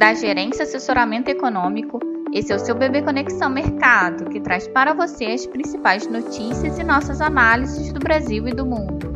da Gerência Assessoramento Econômico. Esse é o seu Bebê Conexão Mercado, que traz para você as principais notícias e nossas análises do Brasil e do mundo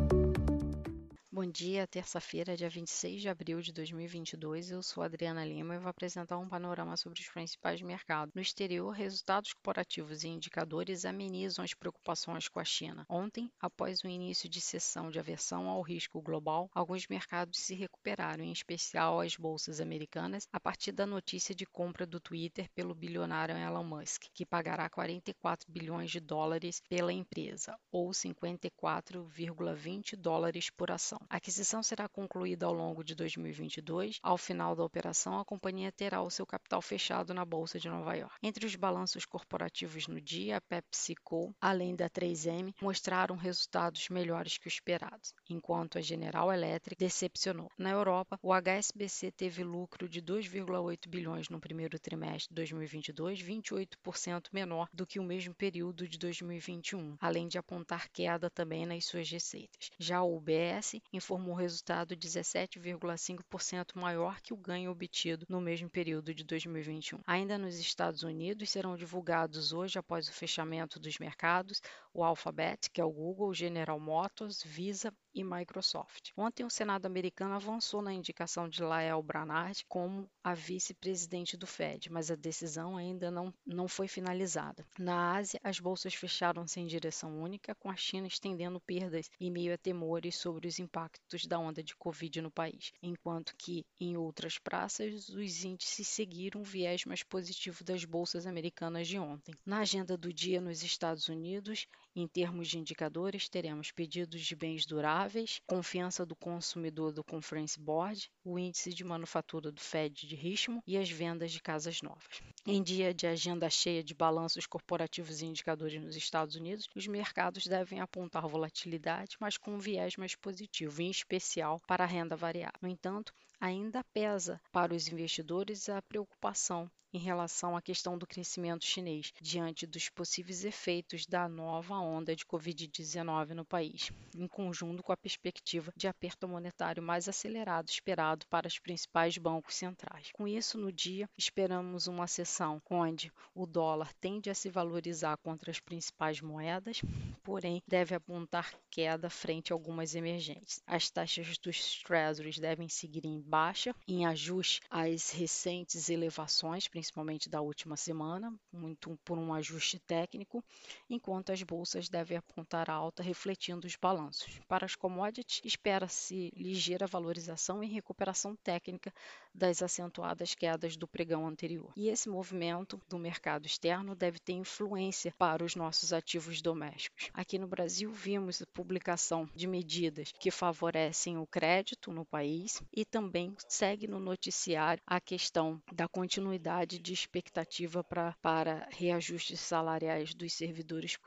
dia, terça-feira, dia 26 de abril de 2022. Eu sou Adriana Lima e vou apresentar um panorama sobre os principais mercados. No exterior, resultados corporativos e indicadores amenizam as preocupações com a China. Ontem, após o início de sessão de aversão ao risco global, alguns mercados se recuperaram, em especial as bolsas americanas, a partir da notícia de compra do Twitter pelo bilionário Elon Musk, que pagará 44 bilhões de dólares pela empresa, ou 54,20 dólares por ação aquisição será concluída ao longo de 2022. Ao final da operação, a companhia terá o seu capital fechado na Bolsa de Nova York. Entre os balanços corporativos no dia, a PepsiCo, além da 3M, mostraram resultados melhores que os esperados, enquanto a General Electric decepcionou. Na Europa, o HSBC teve lucro de 2,8 bilhões no primeiro trimestre de 2022, 28% menor do que o mesmo período de 2021, além de apontar queda também nas suas receitas. Já o UBS informou resultado 17,5% maior que o ganho obtido no mesmo período de 2021. Ainda nos Estados Unidos, serão divulgados hoje, após o fechamento dos mercados, o Alphabet, que é o Google, General Motors, Visa e Microsoft. Ontem, o Senado americano avançou na indicação de Lael Branard como a vice-presidente do Fed, mas a decisão ainda não, não foi finalizada. Na Ásia, as bolsas fecharam sem direção única, com a China estendendo perdas em meio a temores sobre os impactos da onda de Covid no país, enquanto que em outras praças os índices seguiram o viés mais positivo das bolsas americanas de ontem. Na agenda do dia nos Estados Unidos, em termos de indicadores, teremos pedidos de bens duráveis, confiança do consumidor do Conference Board, o índice de manufatura do Fed de ritmo e as vendas de casas novas. Em dia de agenda cheia de balanços corporativos e indicadores nos Estados Unidos, os mercados devem apontar volatilidade, mas com um viés mais positivo, em especial para a renda variável. No entanto, ainda pesa para os investidores a preocupação em relação à questão do crescimento chinês, diante dos possíveis efeitos da nova onda de Covid-19 no país, em conjunto com a perspectiva de aperto monetário mais acelerado esperado para os principais bancos centrais. Com isso, no dia, esperamos uma sessão onde o dólar tende a se valorizar contra as principais moedas, porém deve apontar queda frente a algumas emergentes. As taxas dos treasuries devem seguir em baixa, em ajuste às recentes elevações, principalmente da última semana, muito por um ajuste técnico, enquanto as bolsas devem apontar alta, refletindo os balanços. Para as commodities, espera-se ligeira valorização e recuperação técnica das acentuadas quedas do pregão anterior. E esse movimento do mercado externo deve ter influência para os nossos ativos domésticos. Aqui no Brasil, vimos a publicação de medidas que favorecem o crédito no país e também segue no noticiário a questão da continuidade de expectativa pra, para reajustes salariais dos servidores.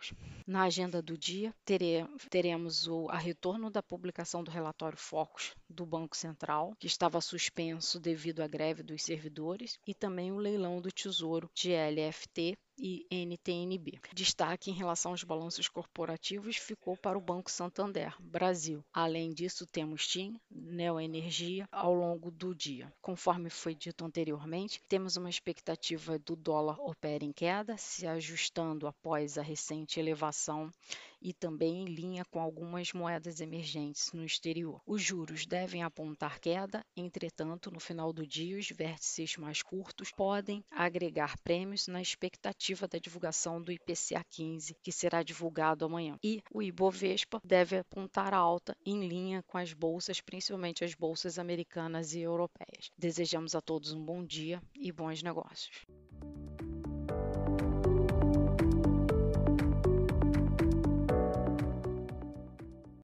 Na agenda do dia, teremos o a retorno da publicação do relatório Focus do Banco Central, que estava suspenso devido à greve dos servidores, e também o leilão do Tesouro de LFT e NTNB. Destaque em relação aos balanços corporativos ficou para o Banco Santander, Brasil. Além disso, temos TIM, Neoenergia ao longo do dia. Conforme foi dito anteriormente, temos uma expectativa do dólar opera em queda, se ajustando após a recente elevação e também em linha com algumas moedas emergentes no exterior. Os juros devem apontar queda, entretanto, no final do dia, os vértices mais curtos podem agregar prêmios na expectativa da divulgação do IPCA 15, que será divulgado amanhã. E o Ibovespa deve apontar alta em linha com as bolsas, principalmente as bolsas americanas e europeias. Desejamos a todos um bom dia e bons negócios.